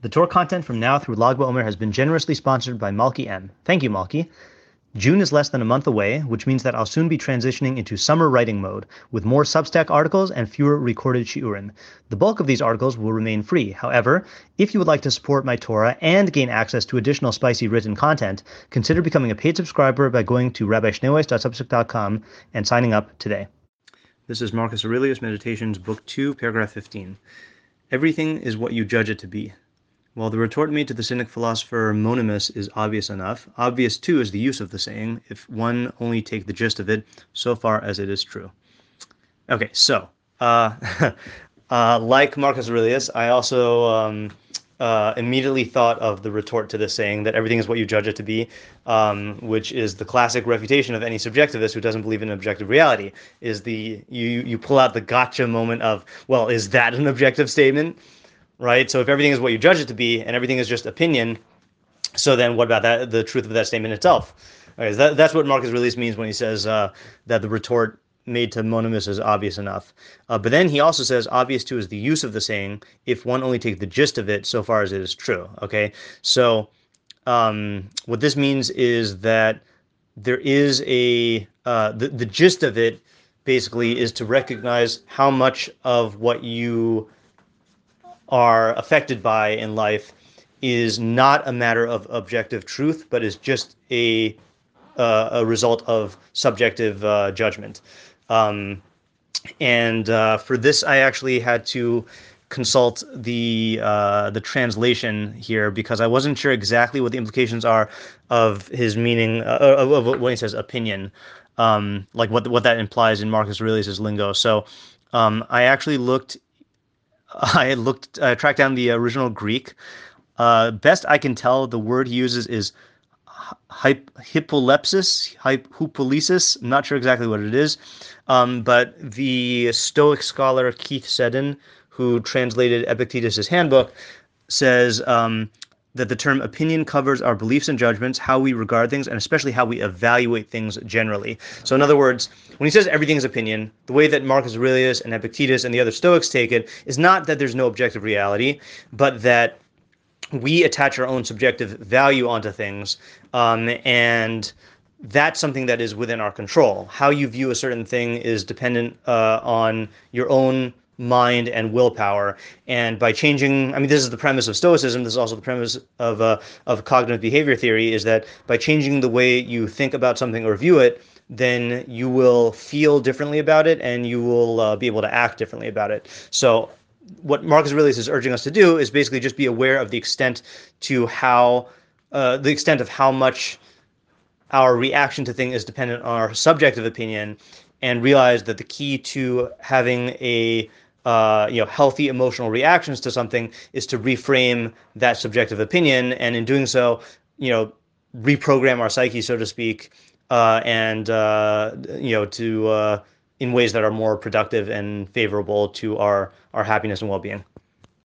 The Torah content from now through Lag BaOmer has been generously sponsored by Malki M. Thank you, Malki. June is less than a month away, which means that I'll soon be transitioning into summer writing mode, with more Substack articles and fewer recorded shiurim. The bulk of these articles will remain free. However, if you would like to support my Torah and gain access to additional spicy written content, consider becoming a paid subscriber by going to rabbischneeweiss.substack.com and signing up today. This is Marcus Aurelius Meditations, Book 2, Paragraph 15. Everything is what you judge it to be. While the retort made to the Cynic philosopher Monimus is obvious enough, obvious too is the use of the saying, if one only take the gist of it, so far as it is true. Okay, so, uh, uh, like Marcus Aurelius, I also um, uh, immediately thought of the retort to this saying that everything is what you judge it to be, um, which is the classic refutation of any subjectivist who doesn't believe in objective reality. Is the you you pull out the gotcha moment of well, is that an objective statement? Right? So if everything is what you judge it to be and everything is just opinion, so then what about that? The truth of that statement itself. Okay, that, that's what Marcus Aurelius means when he says uh, that the retort made to Monimus is obvious enough. Uh, but then he also says obvious too is the use of the saying if one only take the gist of it so far as it is true. Okay, so um, what this means is that there is a uh, the the gist of it basically is to recognize how much of what you are affected by in life is not a matter of objective truth, but is just a uh, a result of subjective uh, judgment. Um, and uh, for this, I actually had to consult the uh, the translation here because I wasn't sure exactly what the implications are of his meaning uh, of, of, when he says opinion, um, like what what that implies in Marcus Aurelius's lingo. So um, I actually looked I looked, uh, tracked down the original Greek. Uh, best I can tell, the word he uses is hypolepsis, hypolesis. I'm not sure exactly what it is, um, but the Stoic scholar Keith Seddon, who translated Epictetus's handbook, says um, that the term opinion covers our beliefs and judgments, how we regard things, and especially how we evaluate things generally. So, in other words, when he says everything is opinion, the way that Marcus Aurelius and Epictetus and the other Stoics take it is not that there's no objective reality, but that we attach our own subjective value onto things, um, and that's something that is within our control. How you view a certain thing is dependent uh, on your own mind and willpower. And by changing, I mean, this is the premise of Stoicism. This is also the premise of uh, of cognitive behavior theory. Is that by changing the way you think about something or view it, then you will feel differently about it, and you will uh, be able to act differently about it. So. What Marcus Aurelius is urging us to do is basically just be aware of the extent to how, uh, the extent of how much our reaction to thing is dependent on our subjective opinion, and realize that the key to having a uh, you know healthy emotional reactions to something is to reframe that subjective opinion and in doing so you know reprogram our psyche so to speak uh, and uh, you know to uh, in ways that are more productive and favorable to our our happiness and well-being